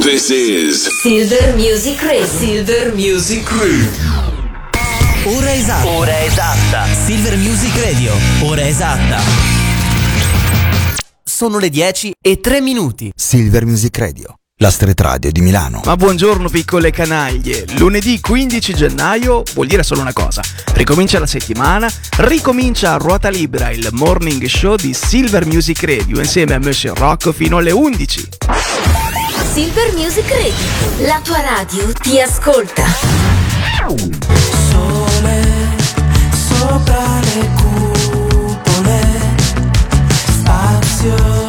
This is Silver Music Radio. Silver Music Ora esatta. Ora esatta. Silver Music Radio. Ora esatta. Sono le 10 e 3 minuti. Silver Music Radio, la street radio di Milano. Ma buongiorno piccole canaglie, lunedì 15 gennaio vuol dire solo una cosa, ricomincia la settimana, ricomincia a ruota libera il morning show di Silver Music Radio insieme a Monsieur Rocco fino alle 11. Silver Music Radio. La tua radio ti ascolta. Sole sopra le cupole, spazio,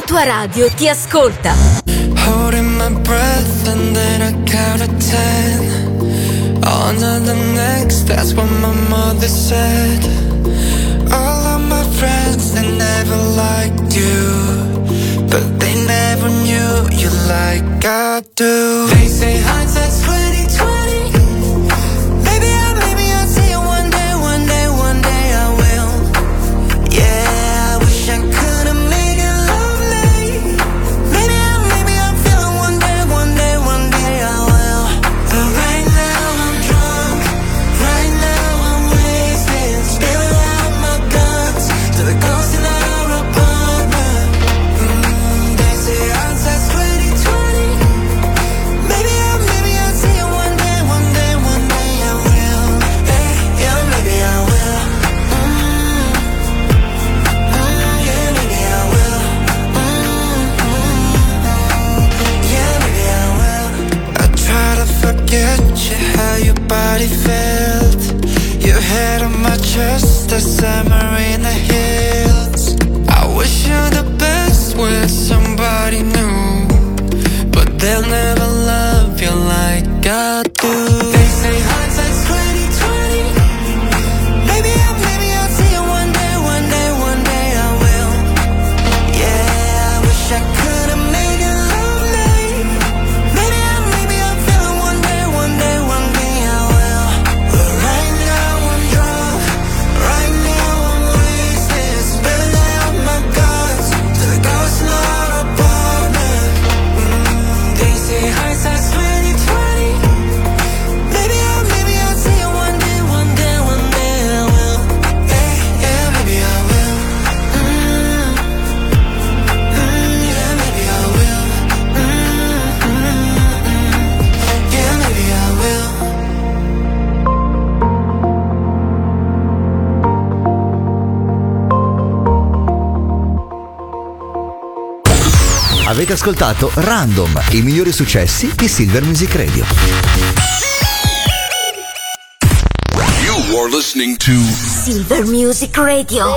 La tua radio ti ascolta. Holding my breath and then I count to ten. On to the next, that's what my mother said. All of my friends, they never liked you. But they never knew you like I do. They say hindsight's time ascoltato Random, i migliori successi di Silver Music Radio. You are listening to Silver Music Radio.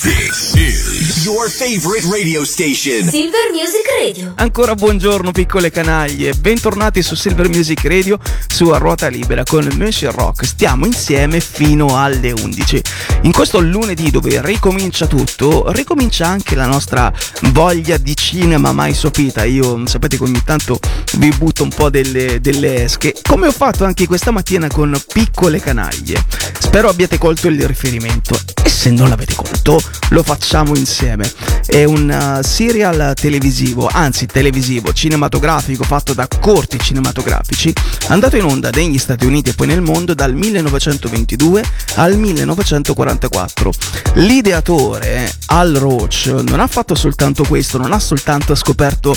this is Your favorite radio station. Silver Music Radio. Ancora buongiorno piccole canaglie, bentornati su Silver Music Radio su A Ruota Libera con Monsieur Rock. Stiamo insieme fino alle 11. In questo lunedì dove ricomincia tutto, ricomincia anche la nostra voglia di cinema mai sopita. Io sapete che ogni tanto vi butto un po' delle, delle esche, come ho fatto anche questa mattina con piccole canaglie. Spero abbiate colto il riferimento e se non l'avete colto lo facciamo insieme. È un uh, serial televisivo, anzi televisivo, cinematografico fatto da corti cinematografici, andato in onda negli Stati Uniti e poi nel mondo dal 1922 al 1944. L'ideatore Al Roach non ha fatto soltanto questo, non ha soltanto scoperto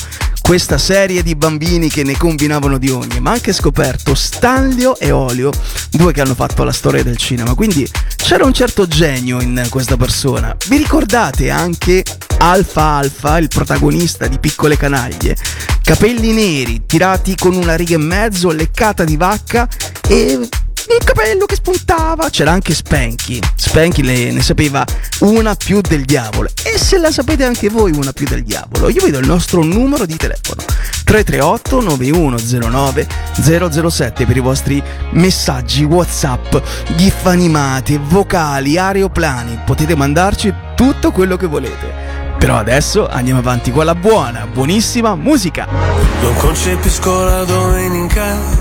questa serie di bambini che ne combinavano di ogni, ma anche scoperto Stanlio e Olio, due che hanno fatto la storia del cinema. Quindi c'era un certo genio in questa persona. Vi ricordate anche Alfa Alfa, il protagonista di Piccole Canaglie? Capelli neri, tirati con una riga e mezzo, leccata di vacca e un capello che spuntava. C'era anche Spanky. Spanky le- ne sapeva una più del diavolo. E se la sapete anche voi una più del diavolo, io vedo il nostro numero di telefono 338 9109 007 per i vostri messaggi WhatsApp, gif animati, vocali, aeroplani. Potete mandarci tutto quello che volete. Però adesso andiamo avanti con la buona, buonissima musica. Non concepisco la domenica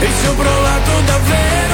E ci ho provato davvero,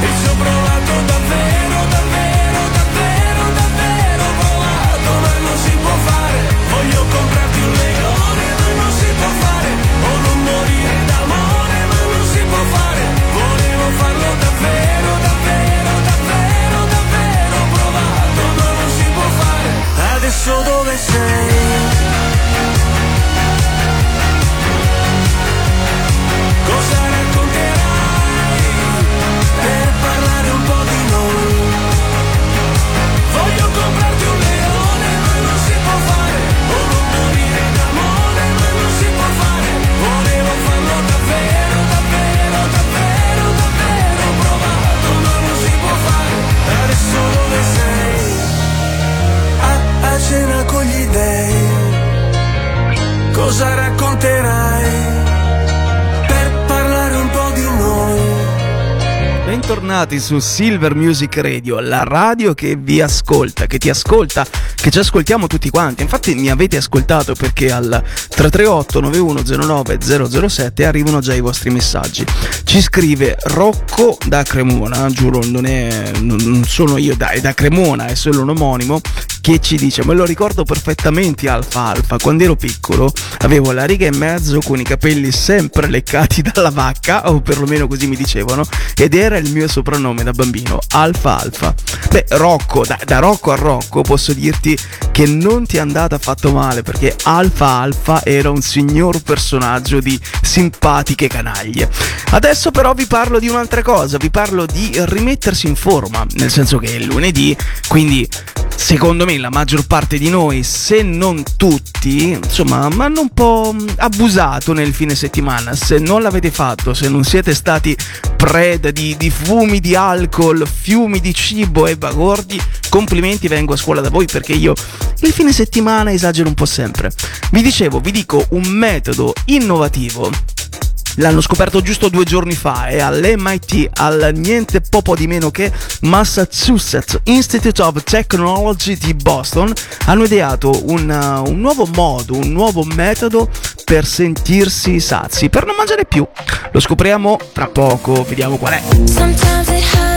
e ci ho provato davvero, davvero, davvero, davvero provato, ma non si può fare, voglio comprarti un leone ma non si può fare, o non morire d'amore ma non si può fare, volevo farlo davvero, davvero, davvero, davvero provato, ma non si può fare, adesso dove sei? Bentornati su Silver Music Radio, la radio che vi ascolta, che ti ascolta, che ci ascoltiamo tutti quanti. Infatti mi avete ascoltato perché al 338 9109 007 arrivano già i vostri messaggi. Ci scrive Rocco da Cremona, giuro non, è, non sono io, dai, da Cremona, è solo un omonimo, che ci dice me lo ricordo perfettamente Alfa Alfa quando ero piccolo avevo la riga e mezzo con i capelli sempre leccati dalla vacca o perlomeno così mi dicevano ed era il mio soprannome da bambino Alfa Alfa beh Rocco da, da Rocco a Rocco posso dirti che non ti è andata affatto male perché Alfa Alfa era un signor personaggio di simpatiche canaglie adesso però vi parlo di un'altra cosa vi parlo di rimettersi in forma nel senso che è lunedì quindi secondo me la maggior parte di noi, se non tutti, insomma, hanno un po' abusato nel fine settimana. Se non l'avete fatto, se non siete stati preda di, di fumi di alcol, fiumi di cibo e bagordi, complimenti, vengo a scuola da voi perché io il fine settimana esagero un po' sempre. Vi dicevo, vi dico un metodo innovativo l'hanno scoperto giusto due giorni fa e all'MIT, al niente poco di meno che Massachusetts Institute of Technology di Boston, hanno ideato un, uh, un nuovo modo, un nuovo metodo per sentirsi sazi, per non mangiare più. Lo scopriamo tra poco, vediamo qual è.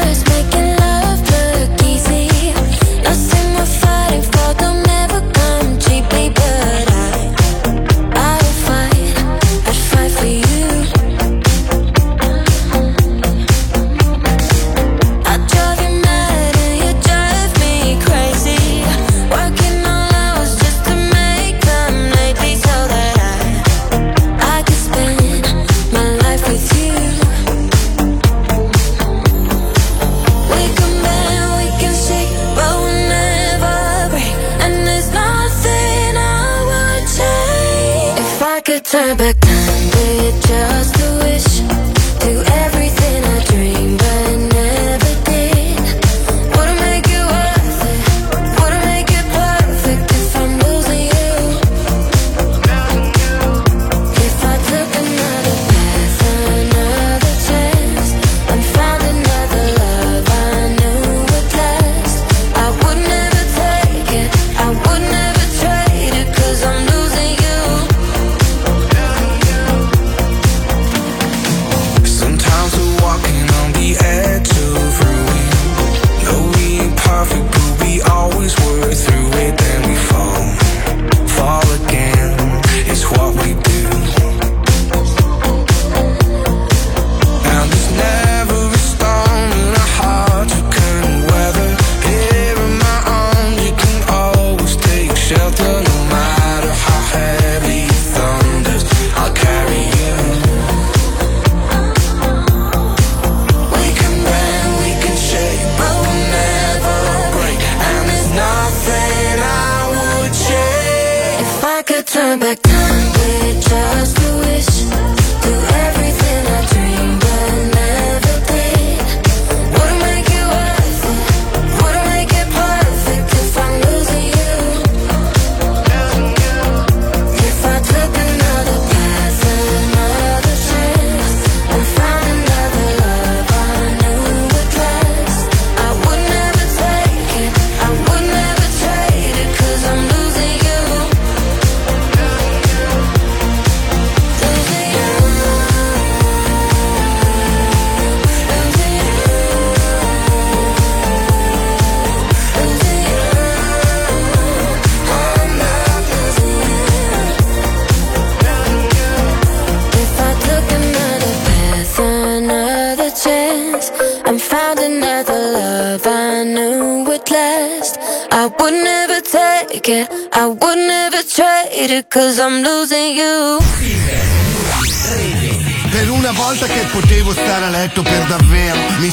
back down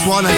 davvero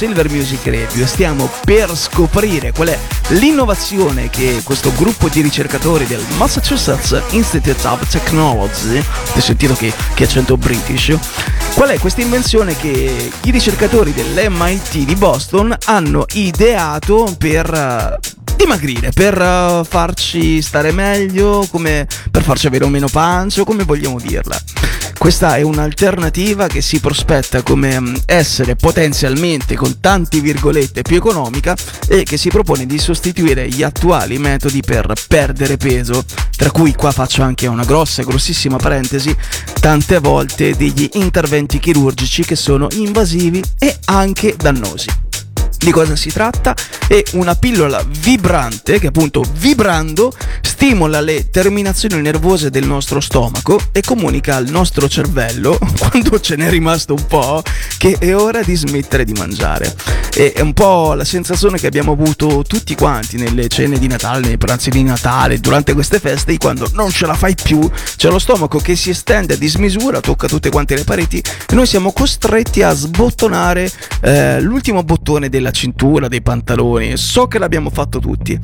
Silver Music Radio stiamo per scoprire qual è l'innovazione che questo gruppo di ricercatori del Massachusetts Institute of Technology, avete sentito che, che accento british, qual è questa invenzione che i ricercatori dell'MIT di Boston hanno ideato per eh, dimagrire, per eh, farci stare meglio, come per farci avere meno pancio, come vogliamo dirla. Questa è un'alternativa che si prospetta come mm, essere potenzialmente con tanti virgolette più economica e che si propone di sostituire gli attuali metodi per perdere peso, tra cui qua faccio anche una grossa, grossissima parentesi, tante volte degli interventi chirurgici che sono invasivi e anche dannosi. Di cosa si tratta? È una pillola vibrante che appunto vibrando stimola le terminazioni nervose del nostro stomaco e comunica al nostro cervello, quando ce n'è rimasto un po', che è ora di smettere di mangiare. È un po' la sensazione che abbiamo avuto tutti quanti nelle cene di Natale, nei pranzi di Natale, durante queste feste, quando non ce la fai più, c'è lo stomaco che si estende a dismisura, tocca tutte quante le pareti e noi siamo costretti a sbottonare eh, l'ultimo bottone della della cintura, dei pantaloni, so che l'abbiamo fatto tutti,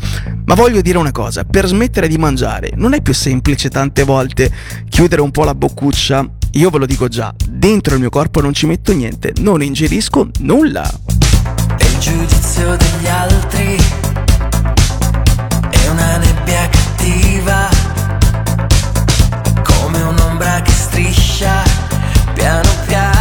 ma voglio dire una cosa, per smettere di mangiare non è più semplice tante volte chiudere un po' la boccuccia, io ve lo dico già, dentro il mio corpo non ci metto niente, non ingerisco nulla. È il giudizio degli altri, è una nebbia cattiva, come un'ombra che striscia piano piano.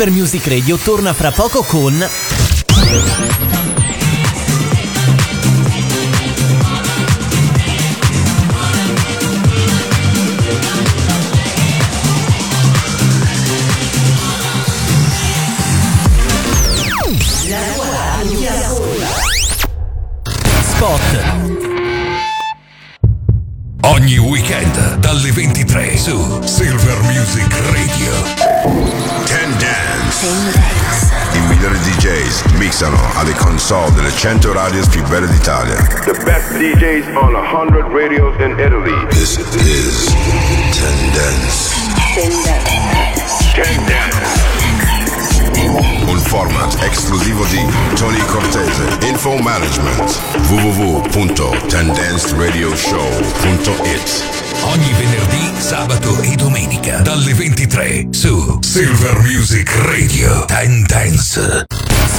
Silver Music Radio torna fra poco con alle console delle 100 radios più belle d'Italia. The best DJs on 100 radios in Italy. This is Tendence. Tendence. Un format esclusivo di Tony Cortese. Info Management. www.tendenceradioshow.it Ogni venerdì, sabato e domenica dalle 23 su Silver Music Radio Tendence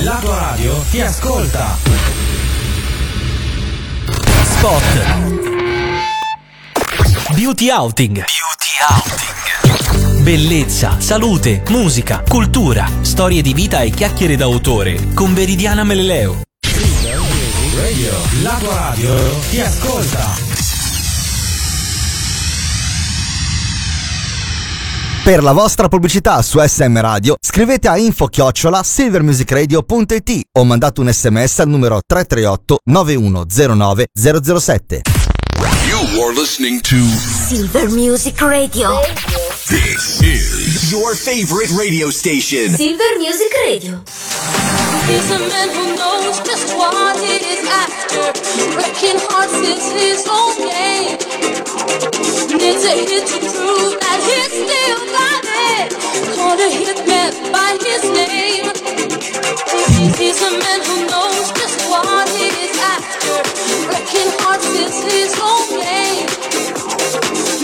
La tua radio ti ascolta. Spot. Beauty outing. Beauty outing. Bellezza, salute, musica, cultura, storie di vita e chiacchiere d'autore con Veridiana Meleleo. La tua radio ti ascolta. Per la vostra pubblicità su SM Radio scrivete a info-chiocciola silvermusicradio.it o mandate un sms al numero 338 9109 007. You are listening to Silver Music Radio. This is your favorite radio station. Silver Music Radio. He's a man who knows just what he is after. Breaking hearts is his own game. Needs a hit to prove that he still got it. Called a hitman by his name. He's a man who knows just what he is after. Breaking hearts is his own game.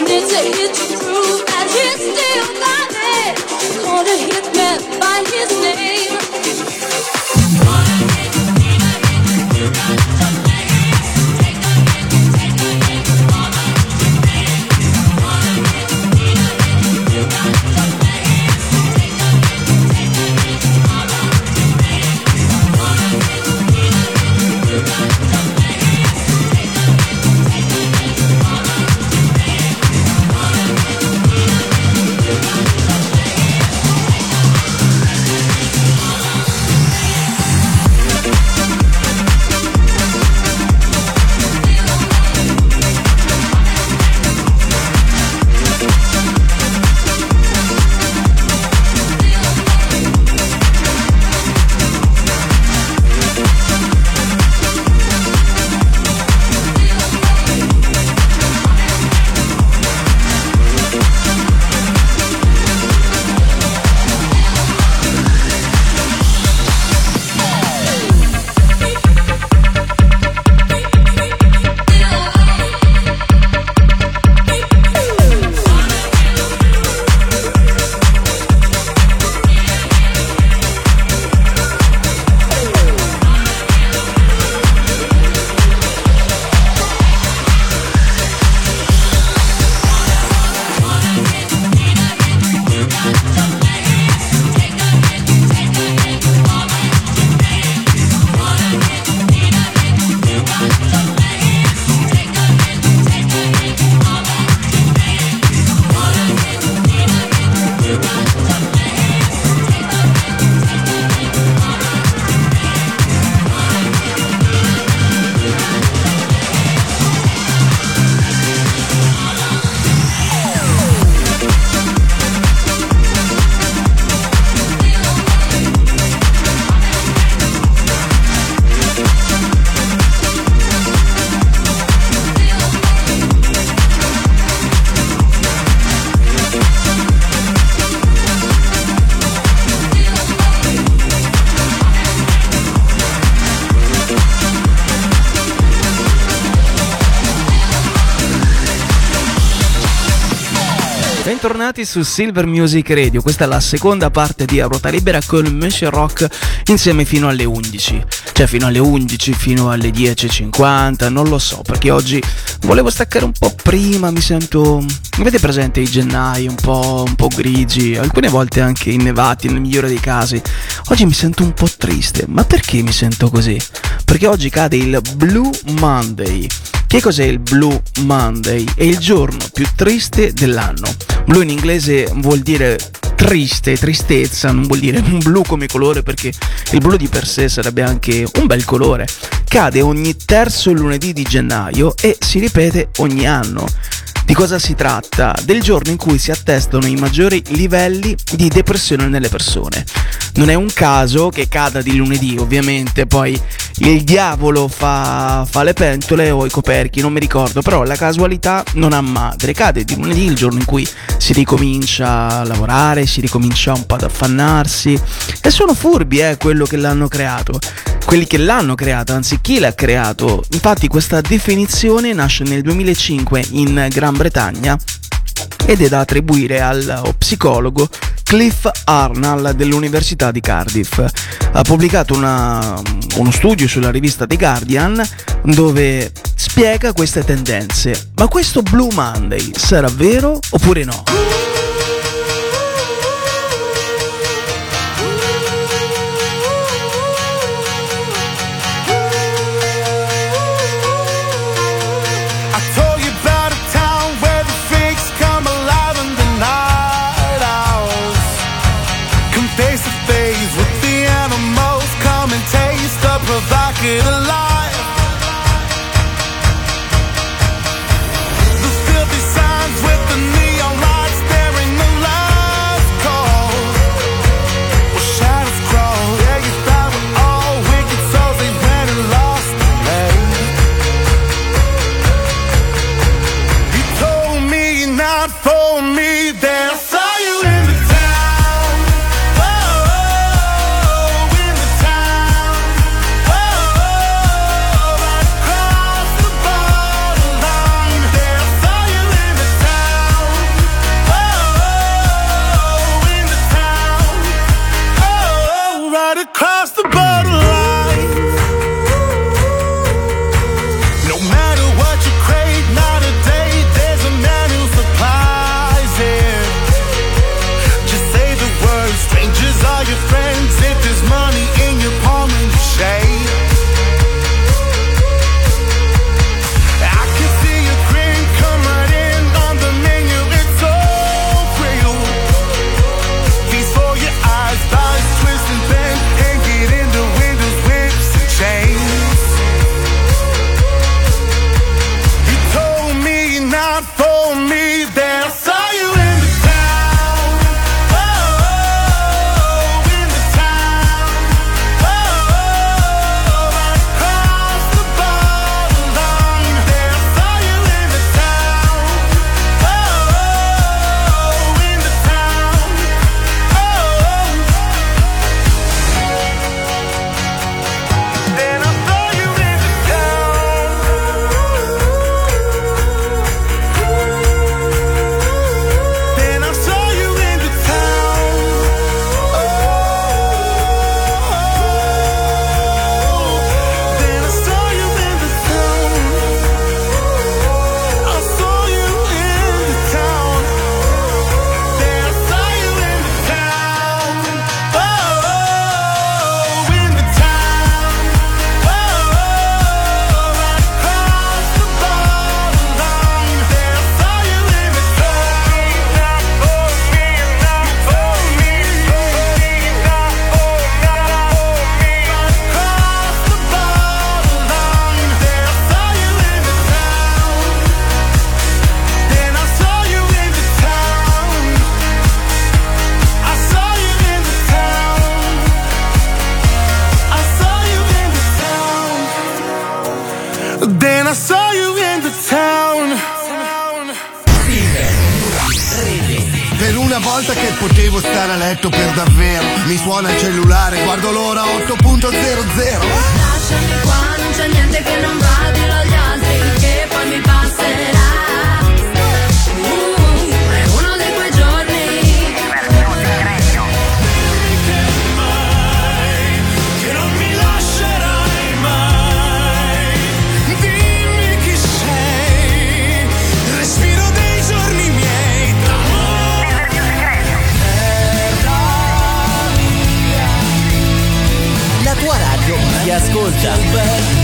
Needs a hit to prove that he still got it. Called a hitman by his name. Bentornati su Silver Music Radio, questa è la seconda parte di A Ruota Libera con Monsieur Rock insieme fino alle 11, cioè fino alle 11, fino alle 10.50, non lo so, perché oggi volevo staccare un po' prima, mi sento, avete presente i gennai un po', un po' grigi, alcune volte anche innevati nel migliore dei casi, oggi mi sento un po' triste, ma perché mi sento così? Perché oggi cade il Blue Monday. Che cos'è il Blue Monday? È il giorno più triste dell'anno. Blue in inglese vuol dire triste, tristezza, non vuol dire un blu come colore perché il blu di per sé sarebbe anche un bel colore. Cade ogni terzo lunedì di gennaio e si ripete ogni anno. Di cosa si tratta? Del giorno in cui si attestano i maggiori livelli di depressione nelle persone. Non è un caso che cada di lunedì, ovviamente, poi il diavolo fa, fa le pentole o i coperchi, non mi ricordo, però la casualità non ha madre, cade di lunedì il giorno in cui si ricomincia a lavorare, si ricomincia un po' ad affannarsi e sono furbi eh, quello che l'hanno creato quelli che l'hanno creata, anzi chi l'ha creato. Infatti questa definizione nasce nel 2005 in Gran Bretagna ed è da attribuire allo psicologo Cliff Arnall dell'Università di Cardiff. Ha pubblicato una, uno studio sulla rivista The Guardian dove spiega queste tendenze. Ma questo Blue Monday sarà vero oppure no? volta che potevo stare a letto per davvero Mi suona il cellulare, guardo l'ora 8.00 Lasciami qua, non c'è niente che non va. chi ascolta.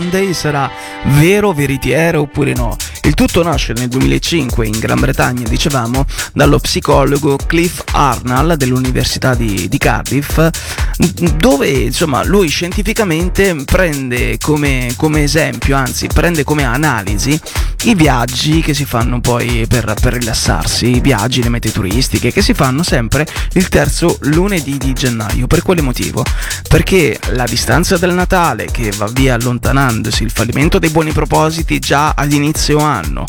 Blue Monday sarà vero, veritiero oppure no? Il tutto nasce nel 2005 in Gran Bretagna, dicevamo, dallo psicologo Cliff Arnall dell'Università di, di Cardiff, dove insomma lui scientificamente prende come, come esempio, anzi prende come analisi i viaggi che si fanno poi per, per rilassarsi, i viaggi, le mete turistiche che si fanno sempre il terzo lunedì di gennaio. Per quale motivo? Perché la distanza del Natale che va via allontanandosi, il fallimento dei buoni propositi già all'inizio anno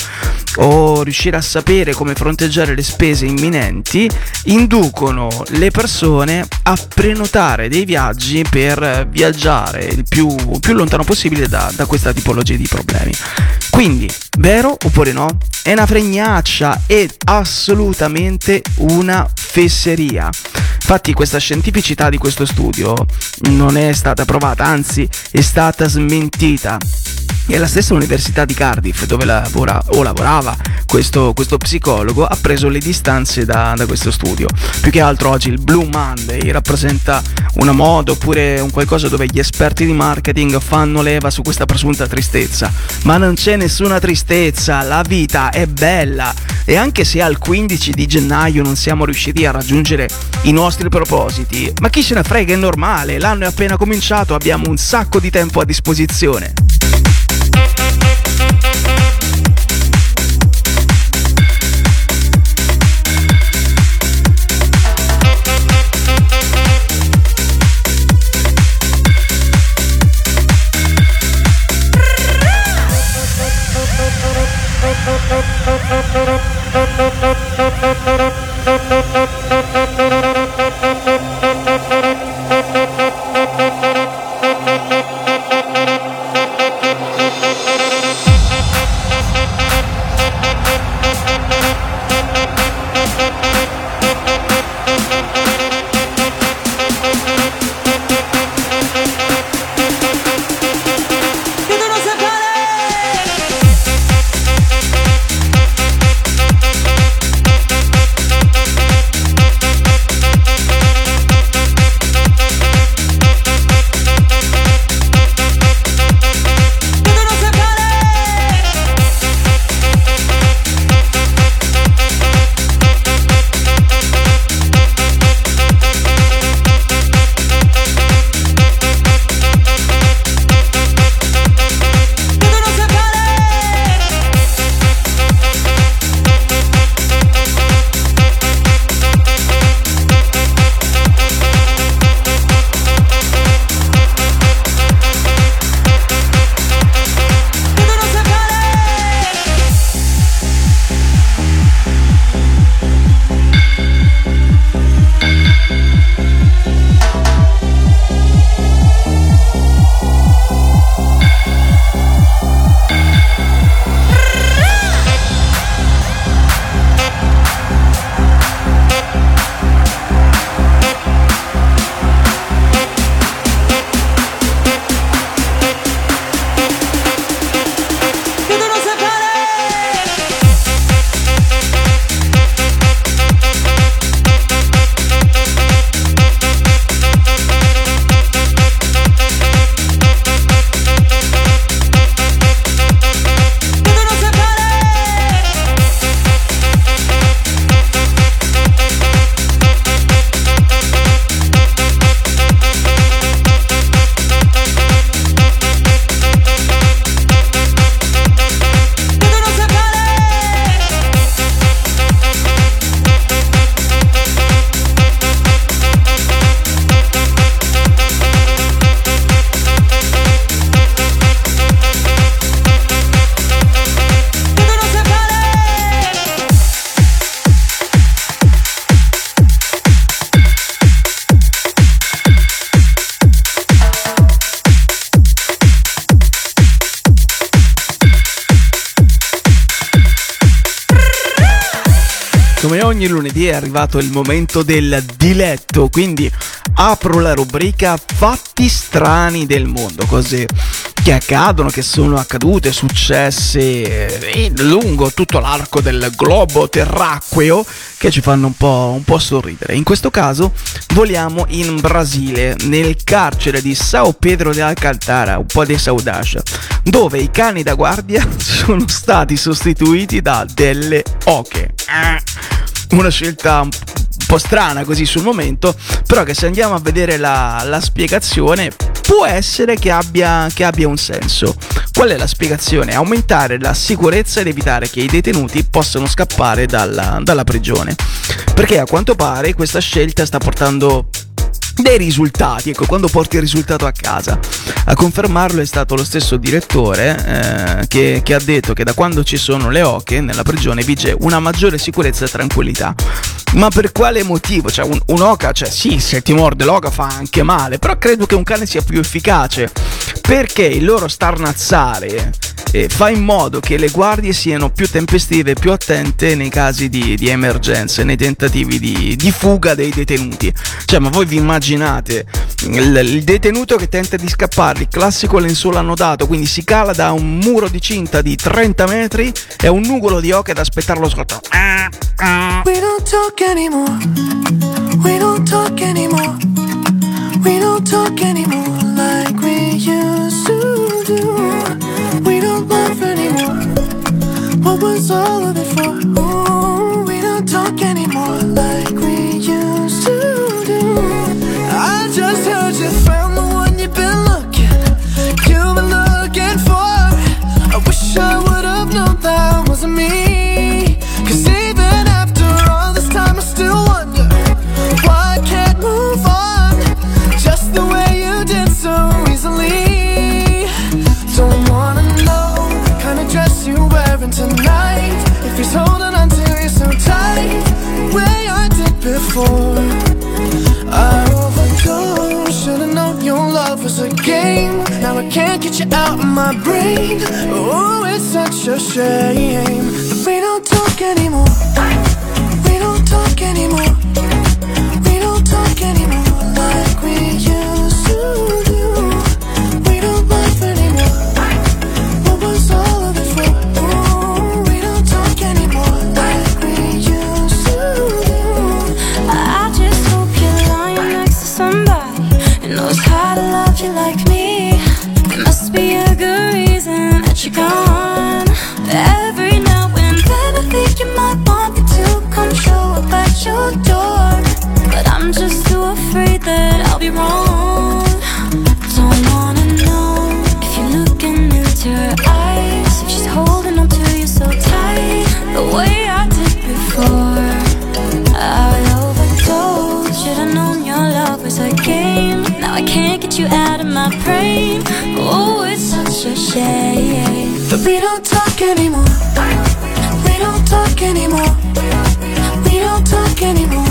o riuscire a sapere come fronteggiare le spese imminenti inducono le persone a prenotare dei viaggi per viaggiare il più, più lontano possibile da, da questa tipologia di problemi. Quindi, vero oppure no? È una fregnaccia, è assolutamente una fesseria. Infatti questa scientificità di questo studio non è stata provata, anzi è stata smentita. E la stessa Università di Cardiff, dove lavora o lavorava questo, questo psicologo, ha preso le distanze da, da questo studio. Più che altro oggi il Blue Monday rappresenta una moda oppure un qualcosa dove gli esperti di marketing fanno leva su questa presunta tristezza. Ma non c'è nessuna tristezza, la vita è bella. E anche se al 15 di gennaio non siamo riusciti a raggiungere i nostri propositi, ma chi se ne frega, è normale, l'anno è appena cominciato, abbiamo un sacco di tempo a disposizione. Ogni lunedì è arrivato il momento del diletto, quindi apro la rubrica Fatti strani del mondo, cose che accadono, che sono accadute, successe eh, lungo tutto l'arco del globo terracqueo che ci fanno un po', un po' sorridere. In questo caso voliamo in Brasile, nel carcere di Sao Pedro de Alcantara, un po' di saudade, dove i cani da guardia sono stati sostituiti da delle oche. Una scelta un po' strana così sul momento, però che se andiamo a vedere la, la spiegazione può essere che abbia, che abbia un senso. Qual è la spiegazione? Aumentare la sicurezza ed evitare che i detenuti possano scappare dalla, dalla prigione. Perché a quanto pare questa scelta sta portando dei risultati, ecco, quando porti il risultato a casa. A confermarlo è stato lo stesso direttore eh, che, che ha detto che da quando ci sono le oche nella prigione vige una maggiore sicurezza e tranquillità. Ma per quale motivo? Cioè, un, un'oca, cioè sì, se ti morde l'oca fa anche male, però credo che un cane sia più efficace perché il loro starnazzare eh, fa in modo che le guardie siano più tempestive, più attente nei casi di, di emergenze, nei tentativi di, di fuga dei detenuti. Cioè, ma voi vi immaginate il, il detenuto che tenta di scappare, il classico lenzuolo annodato, quindi si cala da un muro di cinta di 30 metri e un nugolo di oche ad aspettarlo sotto. We don't talk anymore. We don't talk anymore. We don't talk anymore like we used to do. We don't laugh anymore. What was all of it for? Ooh, we don't talk anymore like we wish I would have known that wasn't me. Cause even after all this time, I still wonder why I can't move on just the way you did so easily. Don't wanna know the kind of dress you're wearing tonight. If he's holding on to you so tight, the way I did before. I overdosed, should've known your love was a game. Now I can't get you out of my brain. Oh, it's such a shame that we don't talk anymore. We don't talk anymore. We don't talk anymore like we used be wrong. Don't wanna know if you're looking into her eyes. If she's holding on to you so tight, the way I did before. I overdosed. Should've known your love was a game. Now I can't get you out of my brain. Oh, it's such a shame that we don't talk anymore. We don't talk anymore. We don't talk anymore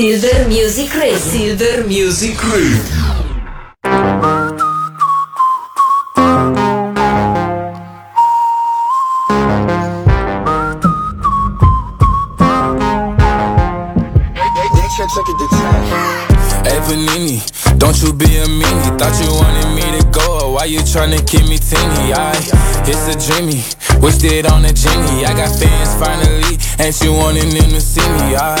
Silver Music Radio. Silver Music Radio. Don't you be a meanie, thought you wanted me to go Why you tryna keep me teeny? I, it's a dreamy, wished it on a genie I got fans finally, and you wanting them to see me I,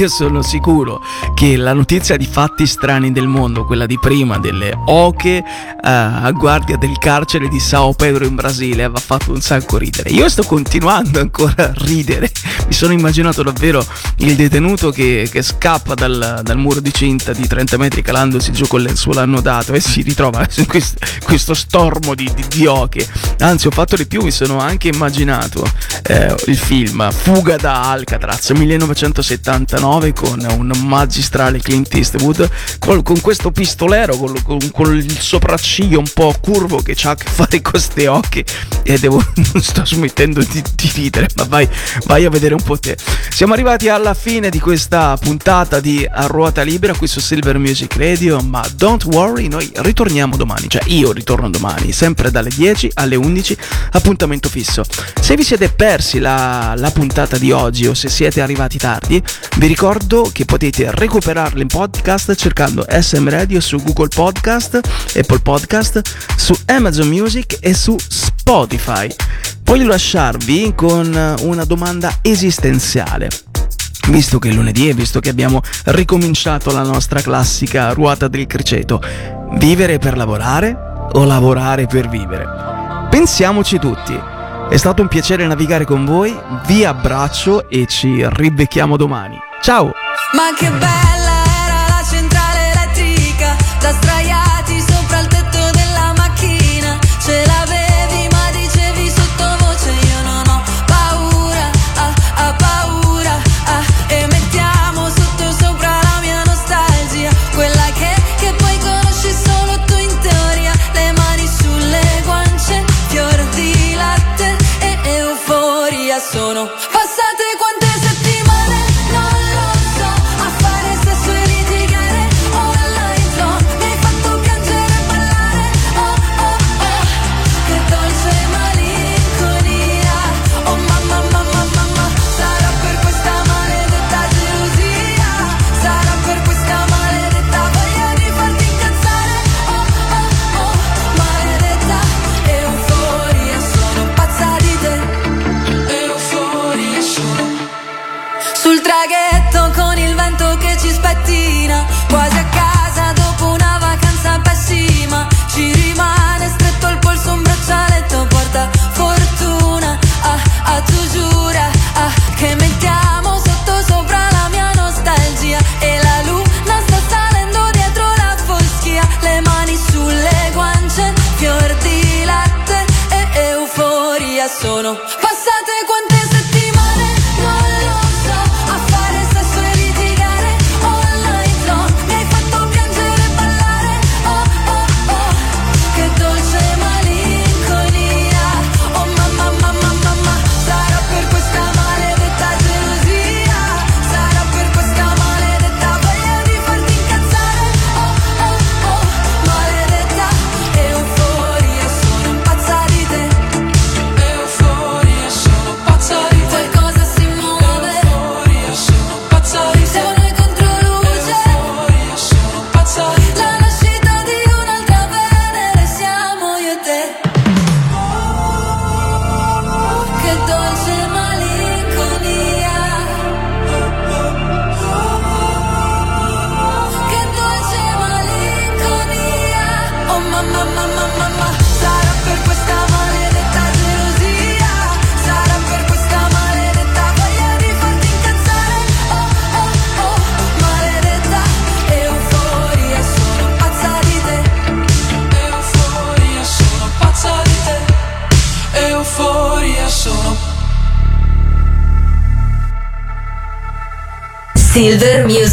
Io sono sicuro che la notizia di fatti strani del mondo, quella di prima delle oche eh, a guardia del carcere di Sao Pedro in Brasile, aveva fatto un sacco ridere. Io sto continuando ancora a ridere. Mi sono immaginato davvero il detenuto che, che scappa dal, dal muro di cinta di 30 metri calandosi giù con il suo annodato e si ritrova in questo, questo stormo di, di, di oche. Anzi, ho fatto di più, mi sono anche immaginato eh, il film Fuga da Alcatraz 1979 con un magistrale Clint Eastwood col- con questo pistolero col- con, con il sopracciglio un po' curvo che ha a che fare con queste occhi e devo non sto smettendo di, di ridere ma vai, vai a vedere un po' te siamo arrivati alla fine di questa puntata di A Ruota Libera qui su Silver Music Radio ma don't worry noi ritorniamo domani cioè io ritorno domani sempre dalle 10 alle 11 appuntamento fisso se vi siete persi la, la puntata di oggi o se siete arrivati tardi vi ricordo che potete recuperarla in podcast cercando SM Radio su Google Podcast, Apple Podcast, su Amazon Music e su Spotify. Voglio lasciarvi con una domanda esistenziale. Visto che è lunedì e visto che abbiamo ricominciato la nostra classica ruota del criceto, vivere per lavorare o lavorare per vivere? Pensiamoci tutti. È stato un piacere navigare con voi, vi abbraccio e ci ribecchiamo domani. Ciao!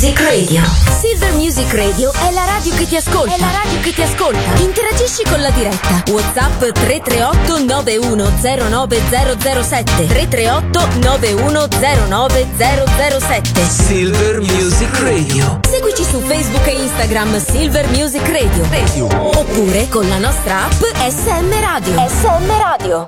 Music Radio. Silver Music Radio è la radio che ti ascolta. È la radio che ti ascolta. Interagisci con la diretta. WhatsApp 338 9109007 338 9109007 Silver Music Radio. Seguici su Facebook e Instagram Silver Music Radio. Oppure con la nostra app SM Radio. SM Radio.